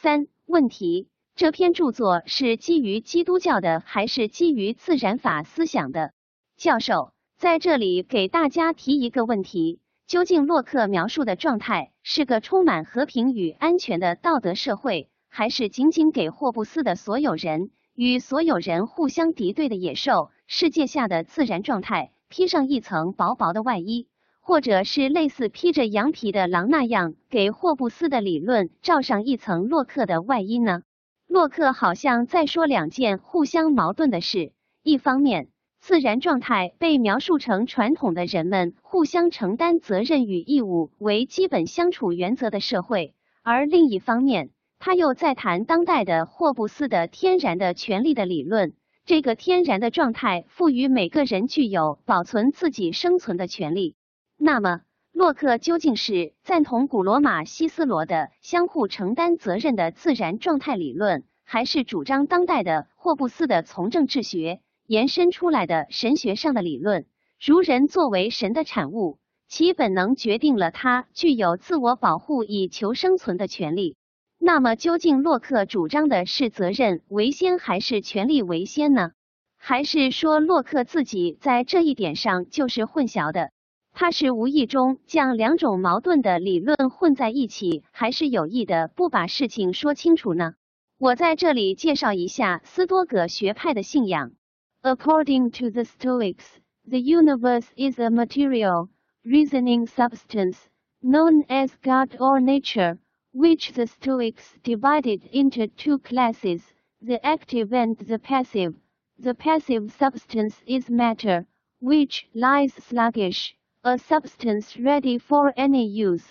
三、问题：这篇著作是基于基督教的，还是基于自然法思想的？教授在这里给大家提一个问题：究竟洛克描述的状态是个充满和平与安全的道德社会，还是仅仅给霍布斯的所有人与所有人互相敌对的野兽世界下的自然状态披上一层薄薄的外衣？或者是类似披着羊皮的狼那样，给霍布斯的理论罩上一层洛克的外衣呢？洛克好像在说两件互相矛盾的事：一方面，自然状态被描述成传统的人们互相承担责任与义务为基本相处原则的社会；而另一方面，他又在谈当代的霍布斯的天然的权利的理论。这个天然的状态赋予每个人具有保存自己生存的权利。那么，洛克究竟是赞同古罗马西斯罗的相互承担责任的自然状态理论，还是主张当代的霍布斯的从政治学延伸出来的神学上的理论？如人作为神的产物，其本能决定了他具有自我保护以求生存的权利。那么，究竟洛克主张的是责任为先，还是权利为先呢？还是说洛克自己在这一点上就是混淆的？他是无意中将两种矛盾的理论混在一起，还是有意的不把事情说清楚呢？我在这里介绍一下斯多葛学派的信仰。According to the Stoics, the universe is a material, reasoning substance known as God or nature, which the Stoics divided into two classes, the active and the passive. The passive substance is matter, which lies sluggish A substance ready for any use,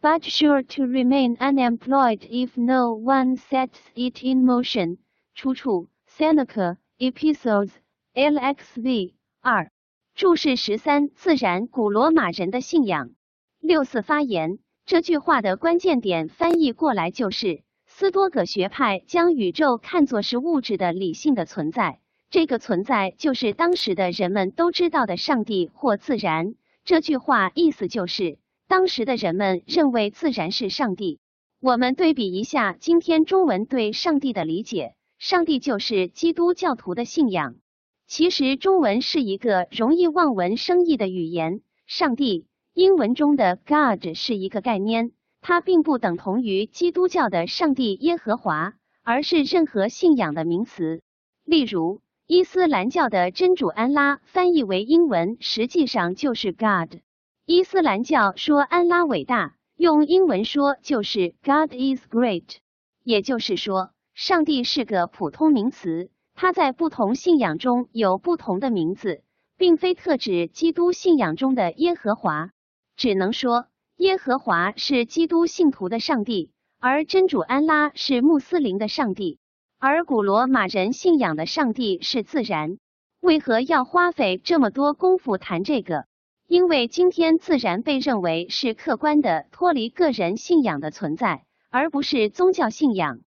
but sure to remain unemployed if no one sets it in motion. 出处：Seneca Epistles LXV 二。注释十三：自然，古罗马人的信仰。六四发言。这句话的关键点翻译过来就是：斯多葛学派将宇宙看作是物质的理性的存在，这个存在就是当时的人们都知道的上帝或自然。这句话意思就是，当时的人们认为自然是上帝。我们对比一下今天中文对上帝的理解，上帝就是基督教徒的信仰。其实中文是一个容易望文生义的语言，上帝英文中的 God 是一个概念，它并不等同于基督教的上帝耶和华，而是任何信仰的名词。例如。伊斯兰教的真主安拉翻译为英文，实际上就是 God。伊斯兰教说安拉伟大，用英文说就是 God is great。也就是说，上帝是个普通名词，它在不同信仰中有不同的名字，并非特指基督信仰中的耶和华。只能说，耶和华是基督信徒的上帝，而真主安拉是穆斯林的上帝。而古罗马人信仰的上帝是自然，为何要花费这么多功夫谈这个？因为今天自然被认为是客观的、脱离个人信仰的存在，而不是宗教信仰。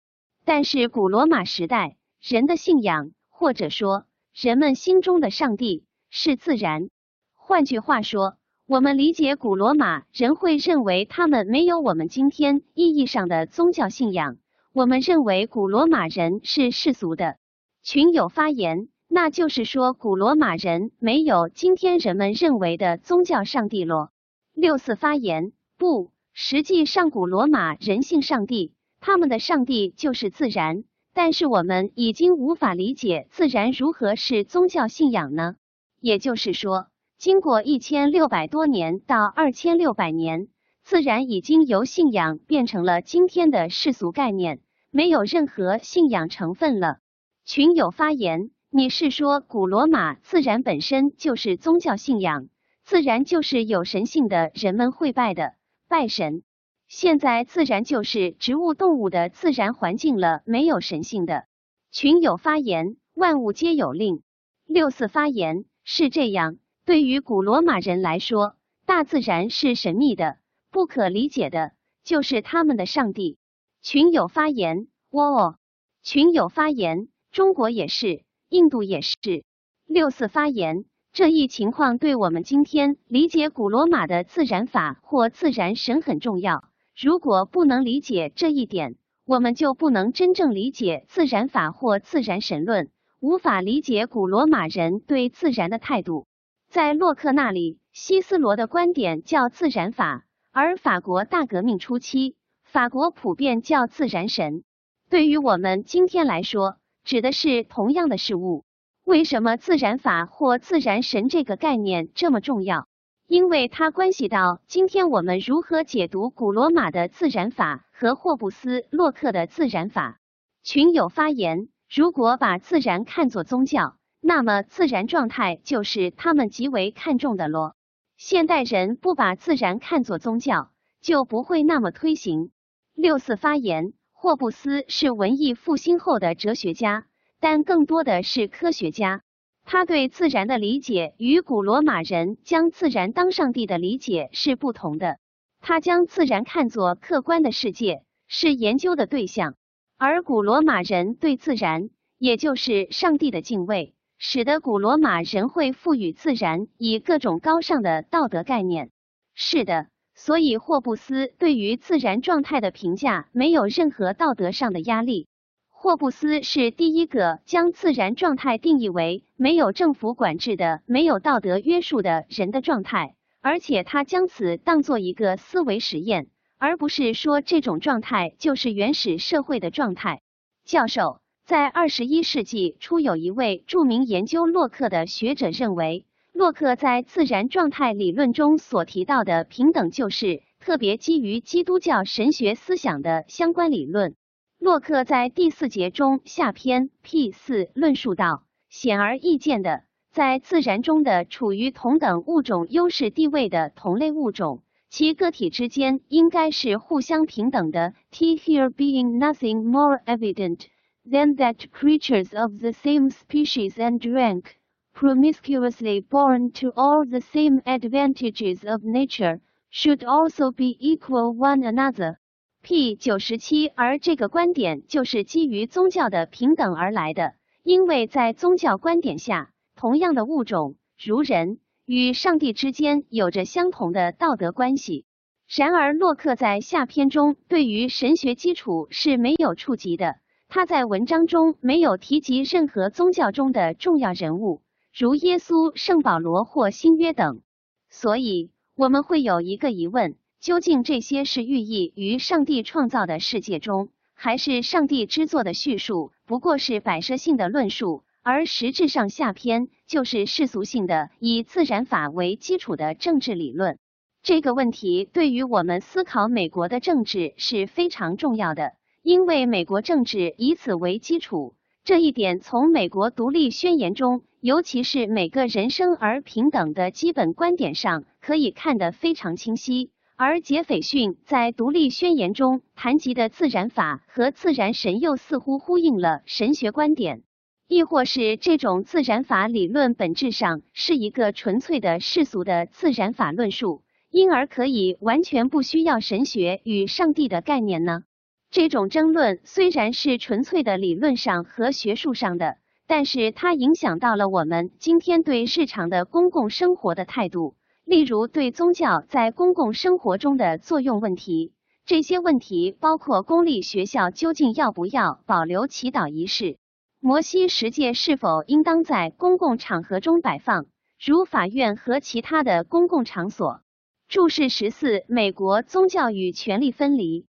但是古罗马时代人的信仰，或者说人们心中的上帝是自然。换句话说，我们理解古罗马人会认为他们没有我们今天意义上的宗教信仰。我们认为古罗马人是世俗的。群友发言，那就是说古罗马人没有今天人们认为的宗教上帝咯。六四发言，不，实际上古罗马人信上帝，他们的上帝就是自然。但是我们已经无法理解自然如何是宗教信仰呢？也就是说，经过一千六百多年到二千六百年，自然已经由信仰变成了今天的世俗概念。没有任何信仰成分了。群友发言，你是说古罗马自然本身就是宗教信仰，自然就是有神性的，人们会拜的，拜神。现在自然就是植物动物的自然环境了，没有神性的。群友发言，万物皆有灵。六四发言是这样，对于古罗马人来说，大自然是神秘的、不可理解的，就是他们的上帝。群友发言，哦，群友发言，中国也是，印度也是。六四发言，这一情况对我们今天理解古罗马的自然法或自然神很重要。如果不能理解这一点，我们就不能真正理解自然法或自然神论，无法理解古罗马人对自然的态度。在洛克那里，希斯罗的观点叫自然法，而法国大革命初期，法国普遍叫自然神。对于我们今天来说，指的是同样的事物。为什么自然法或自然神这个概念这么重要？因为它关系到今天我们如何解读古罗马的自然法和霍布斯、洛克的自然法。群友发言：如果把自然看作宗教，那么自然状态就是他们极为看重的咯。现代人不把自然看作宗教，就不会那么推行。六四发言：霍布斯是文艺复兴后的哲学家。但更多的是科学家，他对自然的理解与古罗马人将自然当上帝的理解是不同的。他将自然看作客观的世界，是研究的对象；而古罗马人对自然，也就是上帝的敬畏，使得古罗马人会赋予自然以各种高尚的道德概念。是的，所以霍布斯对于自然状态的评价没有任何道德上的压力。霍布斯是第一个将自然状态定义为没有政府管制的、没有道德约束的人的状态，而且他将此当做一个思维实验，而不是说这种状态就是原始社会的状态。教授在二十一世纪初，有一位著名研究洛克的学者认为，洛克在自然状态理论中所提到的平等，就是特别基于基督教神学思想的相关理论。洛克在第四节中下篇 P 四论述道：显而易见的，在自然中的处于同等物种优势地位的同类物种，其个体之间应该是互相平等的。T here being nothing more evident than that creatures of the same species and rank, promiscuously born to all the same advantages of nature, should also be equal one another. P 九十七，而这个观点就是基于宗教的平等而来的，因为在宗教观点下，同样的物种如人与上帝之间有着相同的道德关系。然而，洛克在下篇中对于神学基础是没有触及的，他在文章中没有提及任何宗教中的重要人物，如耶稣、圣保罗或新约等。所以，我们会有一个疑问。究竟这些是寓意于上帝创造的世界中，还是上帝之作的叙述？不过是摆设性的论述，而实质上下篇就是世俗性的以自然法为基础的政治理论。这个问题对于我们思考美国的政治是非常重要的，因为美国政治以此为基础。这一点从美国独立宣言中，尤其是每个人生而平等的基本观点上，可以看得非常清晰。而杰斐逊在独立宣言中谈及的自然法和自然神又似乎呼应了神学观点，亦或是这种自然法理论本质上是一个纯粹的世俗的自然法论述，因而可以完全不需要神学与上帝的概念呢？这种争论虽然是纯粹的理论上和学术上的，但是它影响到了我们今天对市场的公共生活的态度。例如，对宗教在公共生活中的作用问题，这些问题包括公立学校究竟要不要保留祈祷仪式，摩西十诫是否应当在公共场合中摆放，如法院和其他的公共场所。注释十四：美国宗教与权力分离。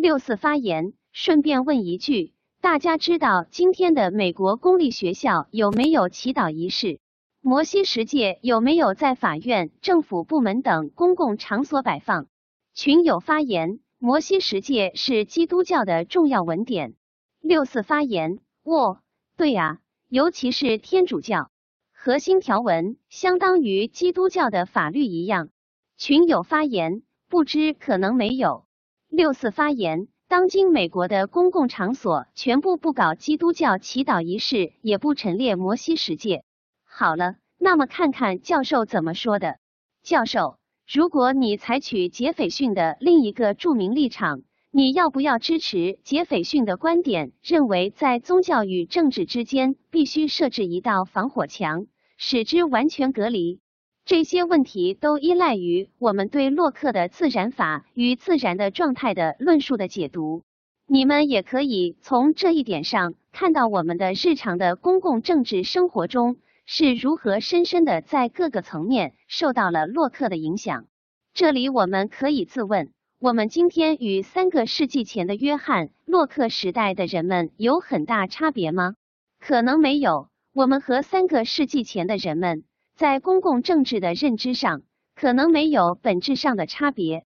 六四发言，顺便问一句，大家知道今天的美国公立学校有没有祈祷仪式？摩西十诫有没有在法院、政府部门等公共场所摆放？群友发言：摩西十诫是基督教的重要文典。六四发言：哦，对啊，尤其是天主教，核心条文相当于基督教的法律一样。群友发言：不知可能没有。六四发言：当今美国的公共场所全部不搞基督教祈祷仪式，也不陈列摩西十诫。好了，那么看看教授怎么说的。教授，如果你采取杰斐逊的另一个著名立场，你要不要支持杰斐逊的观点，认为在宗教与政治之间必须设置一道防火墙，使之完全隔离？这些问题都依赖于我们对洛克的自然法与自然的状态的论述的解读。你们也可以从这一点上看到我们的日常的公共政治生活中是如何深深的在各个层面受到了洛克的影响。这里我们可以自问：我们今天与三个世纪前的约翰·洛克时代的人们有很大差别吗？可能没有。我们和三个世纪前的人们在公共政治的认知上可能没有本质上的差别，